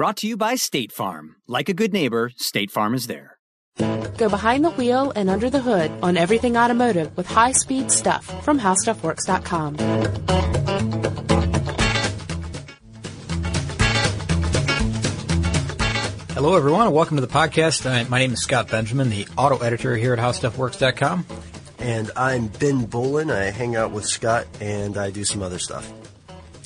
Brought to you by State Farm. Like a good neighbor, State Farm is there. Go behind the wheel and under the hood on everything automotive with high speed stuff from howstuffworks.com. Hello, everyone, and welcome to the podcast. My name is Scott Benjamin, the auto editor here at HowStuffWorks.com. And I'm Ben Bowlin. I hang out with Scott and I do some other stuff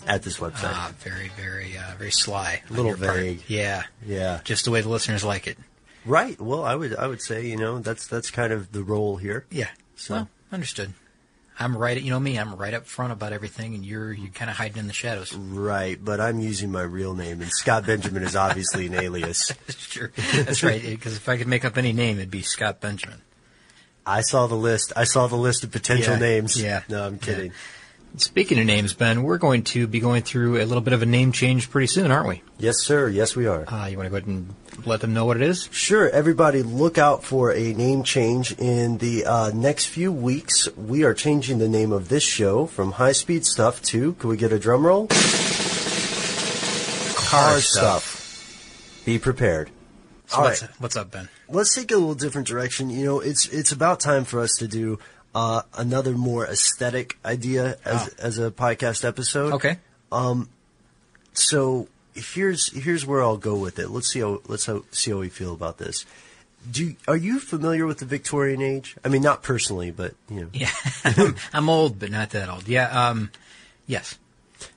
at this website. Ah, very, very, uh, very sly. A little vague. Part. Yeah, yeah. Just the way the listeners like it. Right. Well, I would, I would say, you know, that's that's kind of the role here. Yeah. So well, understood. I'm right. You know me. I'm right up front about everything, and you're you're kind of hiding in the shadows. Right. But I'm using my real name, and Scott Benjamin is obviously an alias. sure. That's right. Because if I could make up any name, it'd be Scott Benjamin. I saw the list. I saw the list of potential yeah. names. Yeah. No, I'm kidding. Yeah. Speaking of names, Ben, we're going to be going through a little bit of a name change pretty soon, aren't we? Yes, sir. Yes, we are. Uh, you want to go ahead and let them know what it is? Sure. Everybody, look out for a name change in the uh, next few weeks. We are changing the name of this show from High Speed Stuff to, can we get a drum roll? Car, stuff. stuff. Be prepared. So what's, right. what's up, Ben? Let's take a little different direction. You know, it's it's about time for us to do uh, another more aesthetic idea as oh. as a podcast episode. Okay. Um, so here's here's where I'll go with it. Let's see how let's how, see how we feel about this. Do are you familiar with the Victorian age? I mean, not personally, but you know. Yeah, I'm, I'm old, but not that old. Yeah. Um, yes.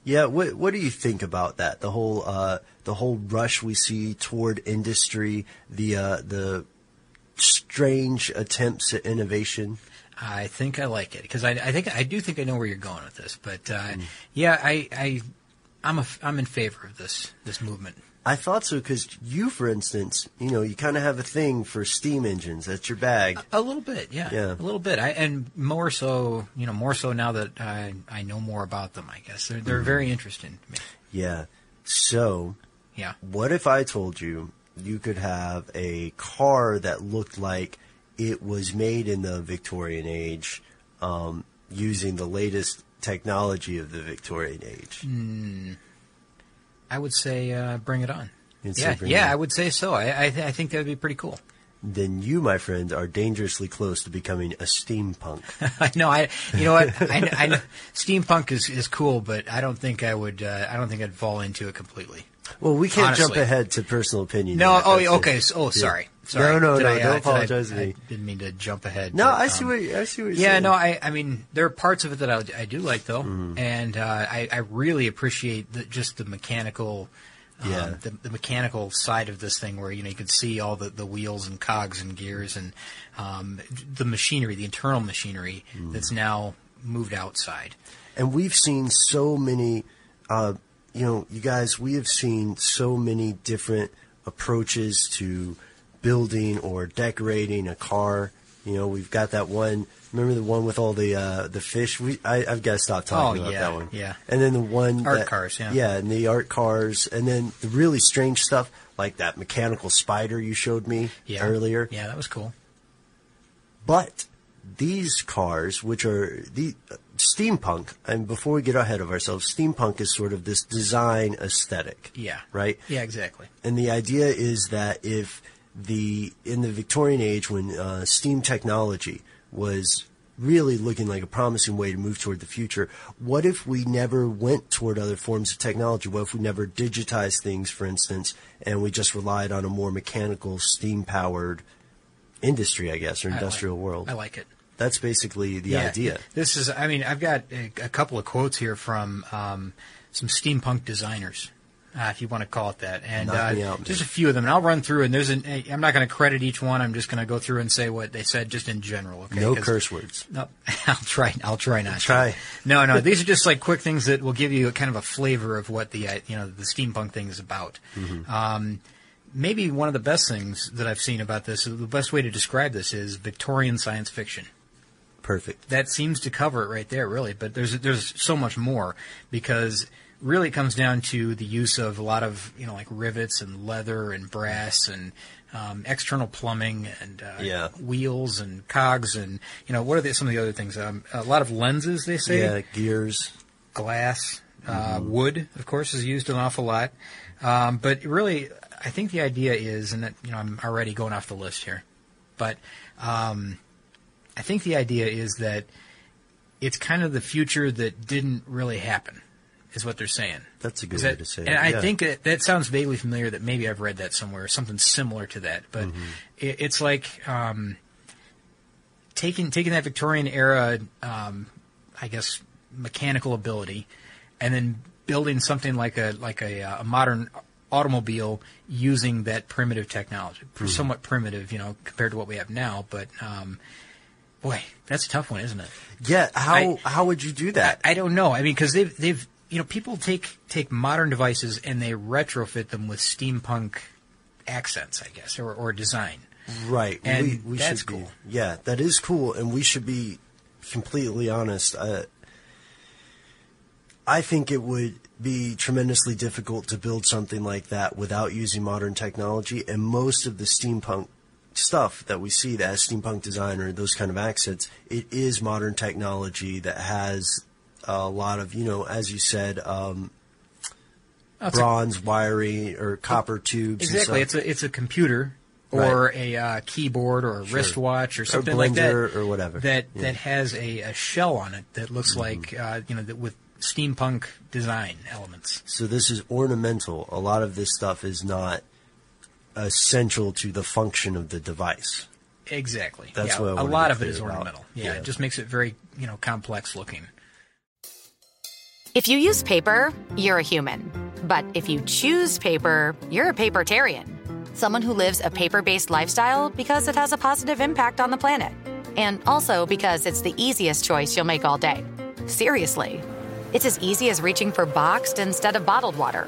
Yeah. What What do you think about that? The whole uh, the whole rush we see toward industry, the uh, the strange attempts at innovation. I think I like it because I, I, think I do think I know where you're going with this, but uh, mm. yeah, I, I I'm a, I'm in favor of this this movement. I thought so because you, for instance, you know, you kind of have a thing for steam engines. That's your bag. A, a, little bit, yeah, yeah, a little bit. I, and more so, you know, more so now that I I know more about them. I guess they're they're mm. very interesting to me. Yeah. So. Yeah. What if I told you you could have a car that looked like it was made in the Victorian age um, using the latest technology of the Victorian age. Mm, I would say uh, bring it on. You'd yeah, yeah, I would say so. I, I, th- I think that would be pretty cool. Then you, my friend, are dangerously close to becoming a steampunk. I know. I, you know what? I, I know, steampunk is, is cool, but I don't think I would. Uh, I don't think I'd fall into it completely. Well, we can't Honestly. jump ahead to personal opinion. No. Yet. Oh, okay. So, oh, sorry. Sorry. No, no, did no. I, don't uh, apologize I, to me. I didn't mean to jump ahead. No, but, I um, see what I see what yeah, saying. no, I, I mean, there are parts of it that I, I do like though, mm. and uh, I, I really appreciate the, just the mechanical. Um, yeah. the, the, mechanical side of this thing, where you know you can see all the, the wheels and cogs and gears and um, the machinery, the internal machinery mm. that's now moved outside. And we've seen so many, uh, you know, you guys, we have seen so many different approaches to building or decorating a car. You know, we've got that one. Remember the one with all the uh, the fish? We I, have got to stop talking oh, about yeah, that one. Yeah. And then the one art that, cars. Yeah. Yeah, and the art cars, and then the really strange stuff like that mechanical spider you showed me yeah. earlier. Yeah, that was cool. But these cars, which are the steampunk, and before we get ahead of ourselves, steampunk is sort of this design aesthetic. Yeah. Right? Yeah, exactly. And the idea is that if the in the Victorian age, when uh, steam technology was really looking like a promising way to move toward the future, what if we never went toward other forms of technology? What if we never digitized things, for instance, and we just relied on a more mechanical, steam powered industry, I guess, or industrial I like, world? I like it. That's basically the yeah, idea. This is, I mean, I've got a, a couple of quotes here from um, some steampunk designers, uh, if you want to call it that, and uh, out, just a few of them. And I'll run through, and there's an. I'm not going to credit each one. I'm just going to go through and say what they said, just in general. Okay? No curse words. No, I'll try. I'll try not. to. Try. No, no. These are just like quick things that will give you a kind of a flavor of what the uh, you know the steampunk thing is about. Mm-hmm. Um, maybe one of the best things that I've seen about this, the best way to describe this is Victorian science fiction Perfect. that seems to cover it right there, really. But there's there's so much more because really it comes down to the use of a lot of you know like rivets and leather and brass and um, external plumbing and uh, Yeah. wheels and cogs and you know what are the, some of the other things? Um, a lot of lenses they say Yeah, gears. glass, uh, wood, of course, is used an awful lot. Um, but really, I think the idea is, and that, you know, I'm already going off the list here, but um, I think the idea is that it's kind of the future that didn't really happen, is what they're saying. That's a good Is way to say that. and it. I yeah. think that, that sounds vaguely familiar. That maybe I've read that somewhere, something similar to that. But Mm-hmm. it, it's like um, taking taking that Victorian era, um, I guess, mechanical ability, and then building something like a like a, uh, a modern automobile using that primitive technology. Mm-hmm. Somewhat primitive, you know, compared to what we have now. But um, boy, that's a tough one, isn't it? Yeah, how I- how would you do that? I don't know. I mean, because they've they've you know people take take modern devices and they retrofit them with steampunk accents, I guess, or, or design. Right. And we, we that's should be, cool. Yeah, that is cool, and we should be completely honest. Uh, I think it would be tremendously difficult to build something like that without using modern technology, and most of the steampunk stuff that we see that steampunk design or those kind of accents, it is modern technology that has a lot of, you know, as you said, um, it's a- bronze wiring or copper tubes. and exactly. It's a it's a computer or a uh, keyboard or a wristwatch or something like that, or whatever. that Yeah. Mm-hmm. that has a, a shell on it that looks like uh, you know that with steampunk design elements. So this is ornamental. A lot of this stuff is not essential to the function of the device. Exactly. That's yeah, what I a wanted lot to of it is clear is it out. ornamental. Yeah, Yeah. it just makes it very you know complex looking. If you use paper, you're a human. But if you choose paper, you're a papertarian. Someone who lives a paper based lifestyle because it has a positive impact on the planet. And also because it's the easiest choice you'll make all day. Seriously. It's as easy as reaching for boxed instead of bottled water.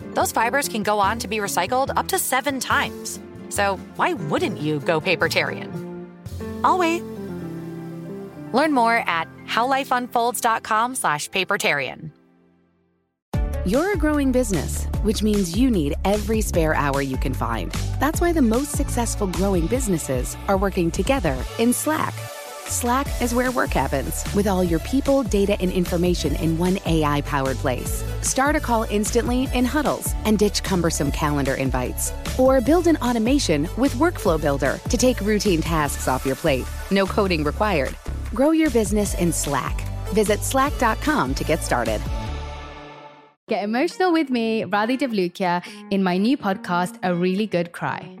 those fibers can go on to be recycled up to seven times. So why wouldn't you go papertarian? I'll wait. Learn more at howlifeunfolds.com slash papertarian. You're a growing business, which means you need every spare hour you can find. That's why the most successful growing businesses are working together in Slack. Slack is where work happens, with all your people, data, and information in one AI powered place. Start a call instantly in huddles and ditch cumbersome calendar invites. Or build an automation with Workflow Builder to take routine tasks off your plate. No coding required. Grow your business in Slack. Visit slack.com to get started. Get emotional with me, Radhi Devlukia, in my new podcast, A Really Good Cry.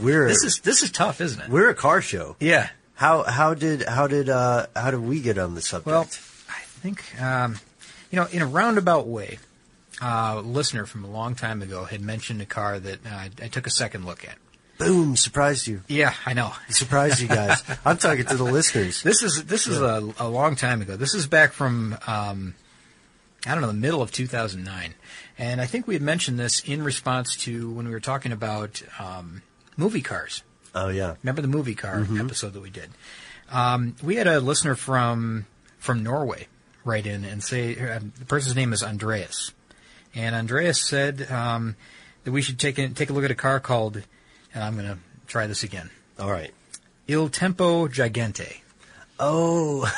We're This is this is tough, isn't it? we're a car show. Yeah. How how did how did uh how did we get on the subject? Well, I think um, you know, in a roundabout way, uh, a listener from a long time ago had mentioned a car that uh, I took a second look at. boom, surprised you. Yeah, I know. Surprised you guys. I'm talking to the listeners. This is this is a, a long time ago. This is back from um, I don't know the middle of 2009, and I think we had mentioned this in response to when we were talking about um, movie cars. Oh yeah. Remember the movie car Mhm. episode that we did? Um, we had a listener from from Norway write in and say uh, the person's name is Andreas, and Andreas said um, that we should take a, take a look at a car called, and I'm going to try this again. All right. Il Tempo Gigante. Oh.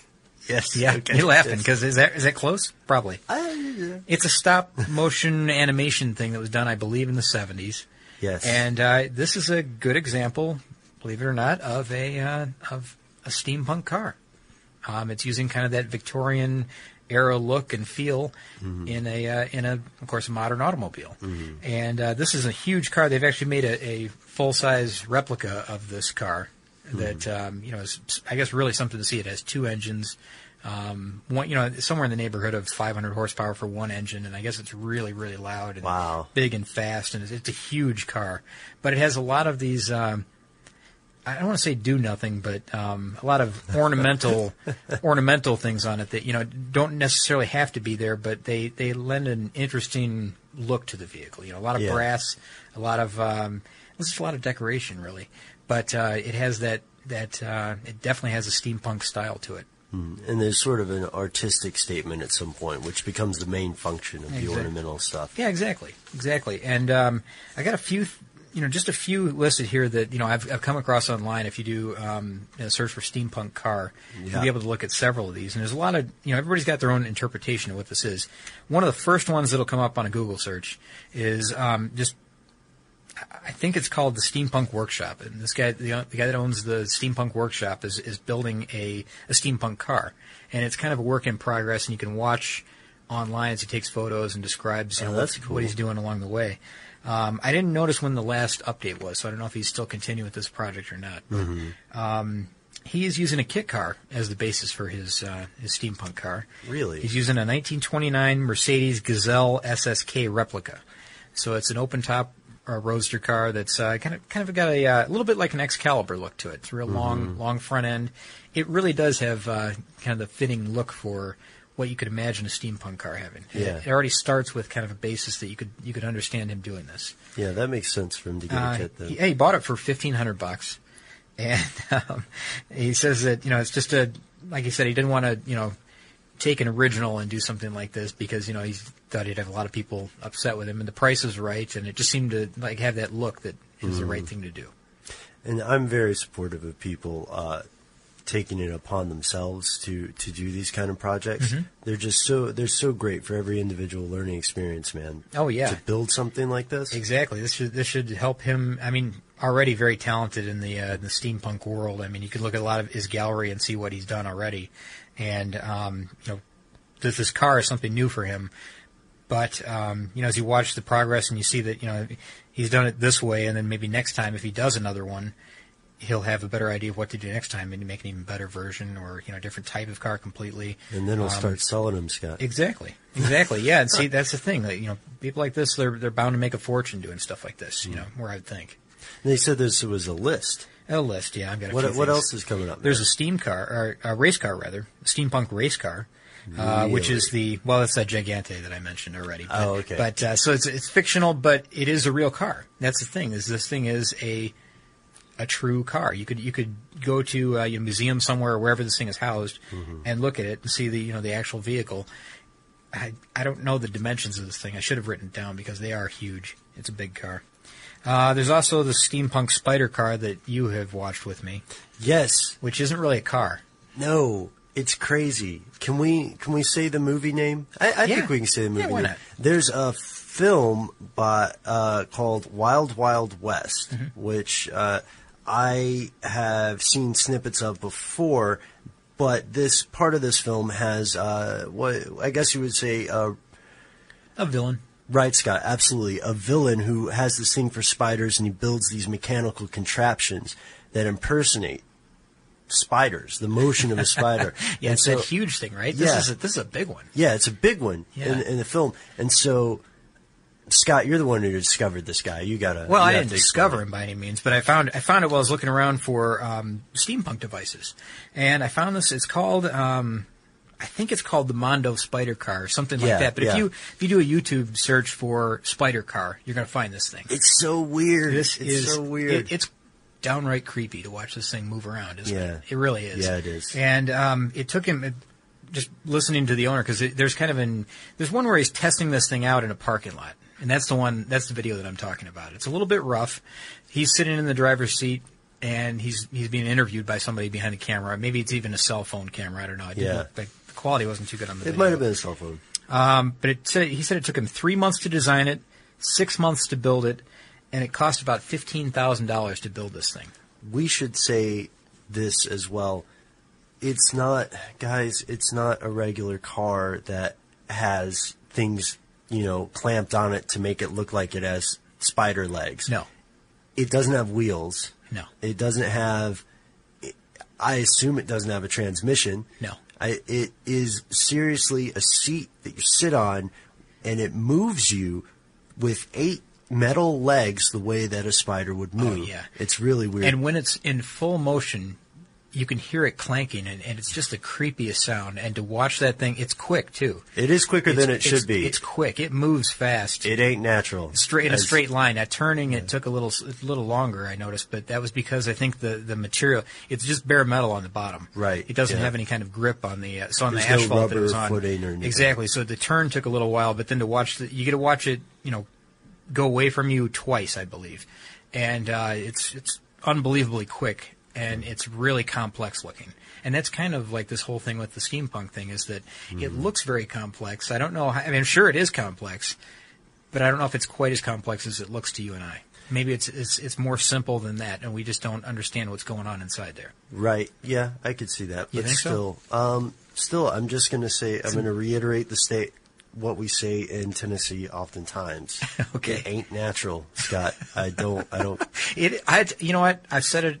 yes. Yeah, okay. you're laughing Yes. because is that is that close? Probably. I- It's a stop motion animation thing that was done, I believe, in the 70s. Yes. And uh, this is a good example, believe it or not, of a uh, of a steampunk car. Um, it's using kind of that Victorian era look and feel in a uh, in a of course a modern automobile. And uh, this is a huge car. They've actually made a, a full size replica of this car that um, you know is I guess really something to see. It has two engines. Um, one, you know, somewhere in the neighborhood of 500 horsepower for one engine, and I guess it's really, really loud and Wow. big and fast, and it's, it's a huge car. But it has a lot of these. Um, I don't want to say do nothing, but um, a lot of ornamental ornamental things on it that you know don't necessarily have to be there, but they they lend an interesting look to the vehicle. You know, a lot of Yeah. brass, a lot of um, it's just a lot of decoration, really. But uh, it has that that uh, it definitely has a steampunk style to it. Mm. And there's sort of an artistic statement at some point, which becomes the main function of the ornamental stuff. Yeah, exactly, exactly. And um, I got a few, you know, just a few listed here that you know I've, I've come across online. If you do um, know, search for steampunk car, you'll be able to look at several of these. And there's a lot of, you know, everybody's got their own interpretation of what this is. One of the first ones that'll come up on a Google search is um, just. I think it's called the Steampunk Workshop, and this guy, the, the guy that owns the Steampunk Workshop, is is building a, a steampunk car, and it's kind of a work in progress, and you can watch online as he takes photos and describes you Oh, know, what, cool. what he's doing along the way. Um, I didn't notice when the last update was, so I don't know if he's still continuing with this project or not. Mhm. Um, he is using a kit car as the basis for his uh, his steampunk car. Really? He's using a 1929 Mercedes Gazelle SSK replica. So it's an open top uh, roadster car that's uh, kind of kind of got a uh, little bit like an Excalibur look to it. It's a real long Mhm. long front end. It really does have uh, kind of the fitting look for what you could imagine a steampunk car having. Yeah. It already starts with kind of a basis that you could you could understand him doing this. Yeah, that makes sense for him to get Uh, a kit then. he, yeah, he bought it for fifteen hundred bucks, and um, he says that you know it's just a like he said he didn't want to you know take an original and do something like this because you know he thought he'd have a lot of people upset with him, and the price was right, and it just seemed to like have that look that is the right Mhm. thing to do. And I'm very supportive of people uh, taking it upon themselves to, to do these kind of projects. Mhm. They're just so they're so great for every individual learning experience, man. Oh, yeah. to build something like this. Exactly. This should this should help him. I mean, already very talented in the uh, the steampunk world. I mean, you could look at a lot of his gallery and see what he's done already, and um, you know, this this car is something new for him. But um, you know, as you watch the progress and you see that you know he's done it this way, and then maybe next time if he does another one, he'll have a better idea of what to do next time, and make an even better version or you know, a different type of car completely. And then he'll Um, start selling them, Scott. Exactly. Exactly. Yeah. And see, that's the thing. That, you know, people like this, they're they're bound to make a fortune doing stuff like this. You know, where I would think. And they said this was a list. A list. Yeah, I've got. What what else is coming up? There's a steam car or a race car rather, a steampunk race car. Uh, which is the well, it's that Gigante that I mentioned already. But, Oh, okay. But uh, so it's it's fictional, but it is a real car. That's the thing. Is this thing is a a true car. You could you could go to uh, a museum somewhere or wherever this thing is housed Mm-hmm. and look at it and see the you know the actual vehicle. I I don't know the dimensions of this thing. I should have written it down because they are huge. It's a big car. Uh, there's also the steampunk spider car that you have watched with me. Yes. Which isn't really a car. No, it's crazy. Can we can we say the movie name? I, I Yeah. think we can say the movie Yeah, why name. not? There's a film by uh, called Wild Wild West, Mm-hmm. which uh, I have seen snippets of before. But this part of this film has uh, what I guess you would say uh, A villain. Right, Scott, absolutely. A villain who has this thing for spiders and he builds these mechanical contraptions that impersonate spiders, the motion of a spider. Yeah, And it's so- that huge thing, right? This Yeah. is a, this is a big one. Yeah, it's a big one Yeah. in, in the film. And so, Scott, you're the one who discovered this guy. You gotta. Well, you I didn't discover him by any means, but I found I found it while I was looking around for um, steampunk devices, and I found this. It's called. Um, I think it's called the Mondo Spider Car, or something Yeah, like that. But yeah. if you if you do a YouTube search for Spider Car, you're going to find this thing. It's so weird. This It's is so weird. it- it's downright creepy to watch this thing move around. Isn't Yeah. it? It really is. Yeah, it is. And um, it took him. It, just listening to the owner because there's kind of an there's one where he's testing this thing out in a parking lot, and that's the one that's the video that I'm talking about. It's a little bit rough. He's sitting in the driver's seat and he's he's being interviewed by somebody behind a camera. Maybe it's even a cell phone camera. I don't know. It didn't Yeah. look quality wasn't too good on the It video. might have been a cell phone. Um, but it said, he said it took him three months to design it, six months to build it, and it cost about fifteen thousand dollars to build this thing. we should say this as well. It's not, guys, it's not a regular car that has things, you know, clamped on it to make it look like it has spider legs. No. It doesn't have wheels. No. It doesn't have, I assume it doesn't have a transmission. No. I, it is seriously a seat that you sit on and it moves you with eight metal legs the way that a spider would oh, move. Oh, yeah. It's really weird. And when it's in full motion, you can hear it clanking, and, and it's just the creepiest sound. And to watch that thing, it's quick too. It is quicker It's- than it should be. It's quick. It moves fast. It ain't natural. Straight in a straight line. That turning, it took a little a little longer. I noticed, but that was because I think the the material. It's just bare metal on the bottom. Right, It doesn't yeah. have any kind of grip on the. Uh, so on There's the no asphalt that it was on. footing or anything. Exactly. So the turn took a little while, but then to watch the, you get to watch it. You know, go away from you twice, I believe, and uh, it's it's unbelievably quick and it's really complex looking. And that's kind of like this whole thing with the steampunk thing is that it Mm-hmm. looks very complex. I don't know. How, I mean, I'm sure it is complex, but I don't know if it's quite as complex as it looks to you and I. Maybe it's it's it's more simple than that, and we just don't understand what's going on inside there. Right. Yeah, I could see that. You But think so? still, um, still, I'm just going to say, I'm going to reiterate the state, what we say in Tennessee oftentimes. Okay. It ain't natural, Scott. I don't, I don't, It, I, you know what? I've said it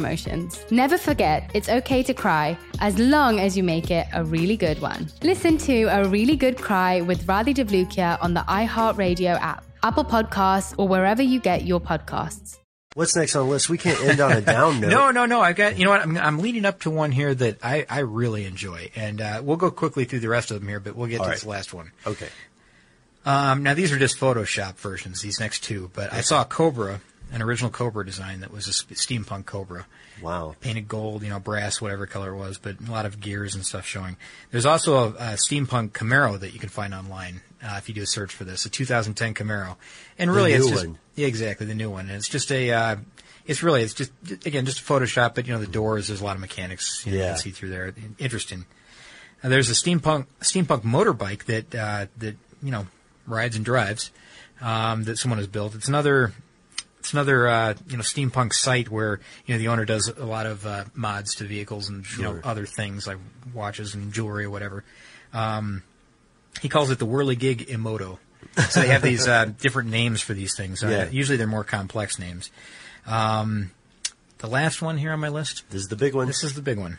emotions. Never forget, it's okay to cry as long as you make it a really good one. Listen to A Really Good Cry with Radhi Devlukia on the iHeartRadio app, Apple Podcasts, or wherever you get your podcasts. What's next on the list? We can't end on a down note. No, no, no. I've got, you know what? I'm, I'm leading up to one here that I, I really enjoy. And uh, we'll go quickly through the rest of them here, but we'll get All to right. this last one. Okay. Um, now, these are just Photoshop versions, these next two. But I saw a Cobra, an original Cobra design that was a steampunk Cobra. Wow. Painted gold, you know, brass, whatever color it was, but a lot of gears and stuff showing. There's also a, a steampunk Camaro that you can find online uh, if you do a search for this, a 2010 Camaro. And really, it's just one. yeah, exactly the new one. And it's just a, uh, it's really, it's just again just a Photoshop, but you know the doors. There's a lot of mechanics you, know, you can see through there. Interesting. Uh, there's a steampunk steampunk motorbike that uh, that you know rides and drives um, that someone has built. It's another it's another uh, you know steampunk site where you know the owner does a lot of uh, mods to vehicles and you know other things like watches and jewelry or whatever. Um, he calls it the Whirligig Emoto. So they have these uh, different names for these things. Uh, Yeah. Usually they're more complex names. Um, the last one here on my list. This is the big one. This is the big one.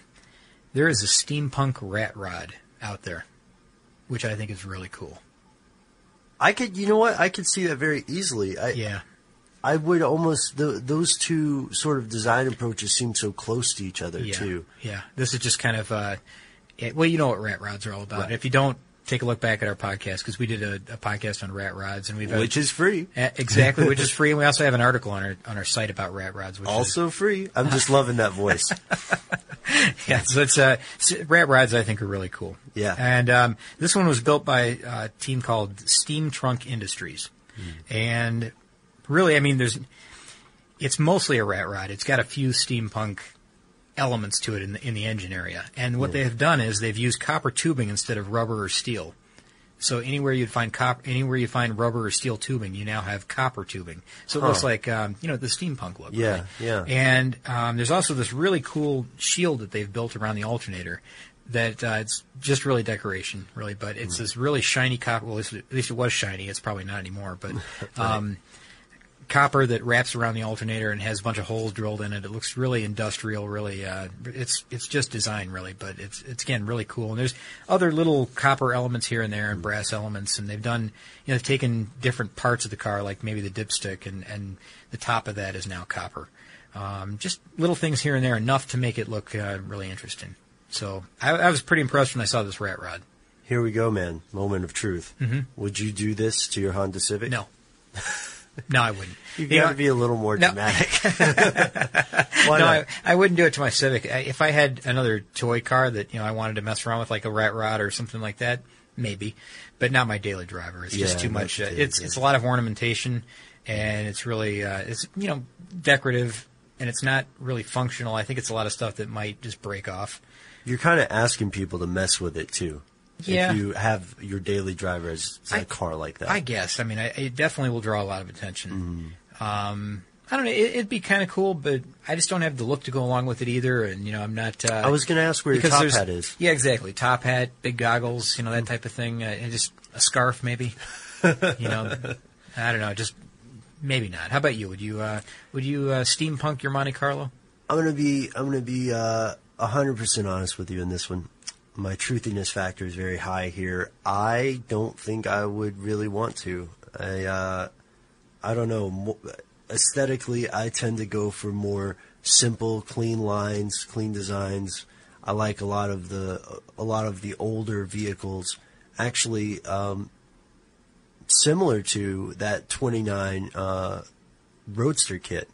There is a steampunk rat rod out there, which I think is really cool. I could, you know what? I could see that very easily. I, Yeah. I would almost th those two sort of design approaches seem so close to each other Yeah. too. Yeah. This is just kind of, uh, it, well, you know what rat rods are all about. Right. If you don't, take a look back at our podcast because we did a, a podcast on rat rods and we've had- Which is free. Uh, exactly, which is free, and we also have an article on our on our site about rat rods, which is Also free. I'm just loving that voice. yeah, so it's uh, s- rat rods I think are really cool. Yeah. and um, this one was built by a team called Steam Trunk Industries, and really, I mean, there's it's mostly a rat rod. It's got a few steampunk elements to it in the, in the engine area, and what Yeah. they have done is they've used copper tubing instead of rubber or steel. So anywhere you'd find cop, anywhere you find rubber or steel tubing, you now have copper tubing. So it Huh. looks like um, you know the steampunk look. Yeah, right? yeah. And um, there's also this really cool shield that they've built around the alternator. That uh, it's just really decoration, really, but it's Hmm. this really shiny copper. Well, at least, at least it was shiny. It's probably not anymore, but um, copper that wraps around the alternator and has a bunch of holes drilled in it. It looks really industrial, really. Uh, it's it's just design, really, but it's it's again really cool. And there's other little copper elements here and there and brass elements, and they've done you know they've taken different parts of the car, like maybe the dipstick, and and the top of that is now copper. Um, just little things here and there, enough to make it look uh, really interesting. So I, I was pretty impressed when I saw this rat rod. Here we go, man. Moment of truth. Mhm. Would you do this to your Honda Civic? No. No, I wouldn't. You've You got to be a little more No. dramatic. No? I, I wouldn't do it to my Civic. If I had another toy car that you know I wanted to mess around with, like a rat rod or something like that, maybe, but not my daily driver. It's just too much. Uh, it's it's a lot of ornamentation, and it's really uh, it's you know decorative, and it's not really functional. I think it's a lot of stuff that might just break off. You're kind of asking people to mess with it too. Yeah. If you have your daily driver as a car like that. I guess. I mean, I, it definitely will draw a lot of attention. Mm. Um, I don't know. It, it'd be kind of cool, but I just don't have the look to go along with it either. And you know, I'm not. Uh, I was going to ask where your top hat is. Yeah, exactly. Top hat, big goggles, you know, that type of thing. Uh, and just a scarf, maybe. you know, I don't know. Just maybe not. How about you? Would you uh, would you uh, steampunk your Monte Carlo? I'm gonna be I'm gonna be uh, hundred percent honest with you in this one. My truthiness factor is very high here. I don't think I would really want to. I uh, I don't know. Aesthetically, I tend to go for more simple, clean lines, clean designs. I like a lot of the a lot of the older vehicles. Actually, um, similar to that 29 uh, Roadster kit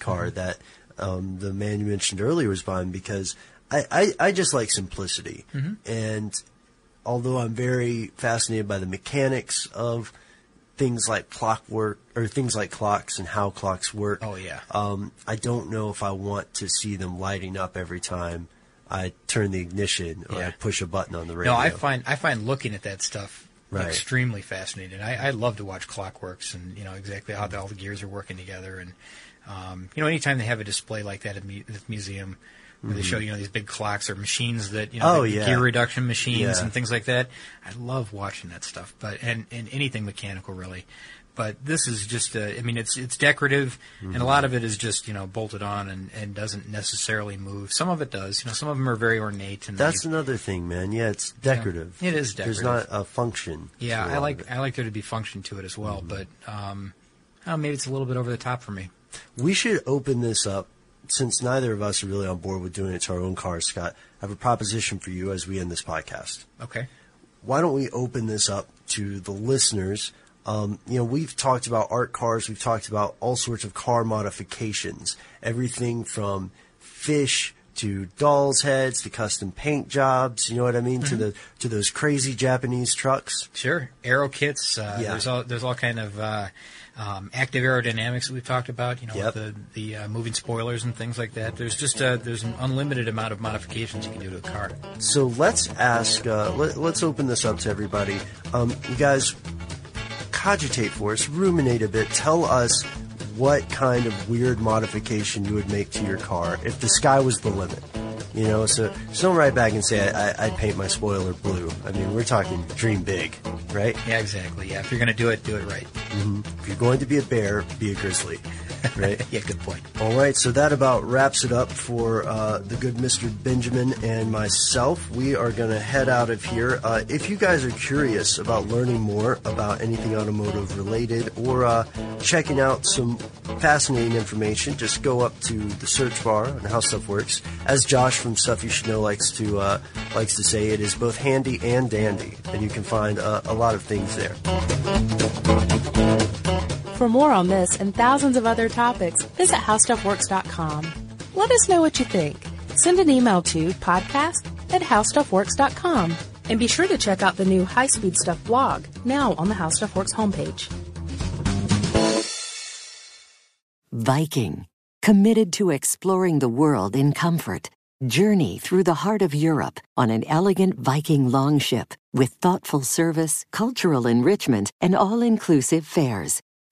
car that um, the man you mentioned earlier was buying because I, I, I just like simplicity. Mhm. And although I'm very fascinated by the mechanics of things like clockwork or things like clocks and how clocks work. Oh, yeah. Um, I don't know if I want to see them lighting up every time I turn the ignition or I push a button on the radio. No, I find I find looking at that stuff Right. extremely fascinating. I, I love to watch clockworks and you know exactly how the, all the gears are working together. And um, you know, anytime they have a display like that at the museum, where they show you know these big clocks or machines that you know Oh, the yeah. gear reduction machines Yeah. and things like that. I love watching that stuff. But and and anything mechanical really. But this is just, uh, I mean, it's it's decorative, and a lot of it is just you know bolted on and, and doesn't necessarily move. Some of it does. You know, some of them are very ornate and That's another thing, man. Yeah, it's decorative. It is decorative. There's not a function. Yeah, to a I like. I like there to be function to it as well, but um, oh, maybe it's a little bit over the top for me. We should open this up since neither of us are really on board with doing it to our own cars, Scott. I have a proposition for you as we end this podcast. Okay. Why don't we open this up to the listeners? Um, you know, we've talked about art cars, we've talked about all sorts of car modifications, everything from fish to dolls' heads to custom paint jobs. You know what I mean? To Mhm. the to those crazy Japanese trucks. Sure, aero kits. Uh, Yeah. There's all there's all kind of uh, um, active aerodynamics that we've talked about. You know, Yep. the the uh, moving spoilers and things like that. There's just uh, there's an unlimited amount of modifications you can do to a car. So let's ask, uh, let, let's open this up to everybody. Um, you guys cogitate for us, ruminate a bit, tell us what kind of weird modification you would make to your car if the sky was the limit. You know, so, don't write back and say I, I, I'd paint my spoiler blue. I mean, we're talking dream big, right? Yeah, exactly. Yeah, if you're going to do it, do it right. hmm If you're going to be a bear, be a grizzly, right? yeah, good point. All right, so that about wraps it up for uh, the good Mr. Benjamin and myself. We are going to head out of here. Uh, if you guys are curious about learning more about anything automotive related or uh, checking out some fascinating information, just go up to the search bar on How Stuff Works. As Josh from Stuff You Should Know likes to uh, likes to say, it is both handy and dandy, and you can find uh, a lot of things there. For more on this and thousands of other topics, visit howstuffworks.com. Let us know what you think. Send an email to podcast at howstuffworks.com. And be sure to check out the new High Speed Stuff blog, now on the HowStuffWorks homepage. Viking, committed to exploring the world in comfort. Journey through the heart of Europe on an elegant Viking longship with thoughtful service, cultural enrichment, and all inclusive fares.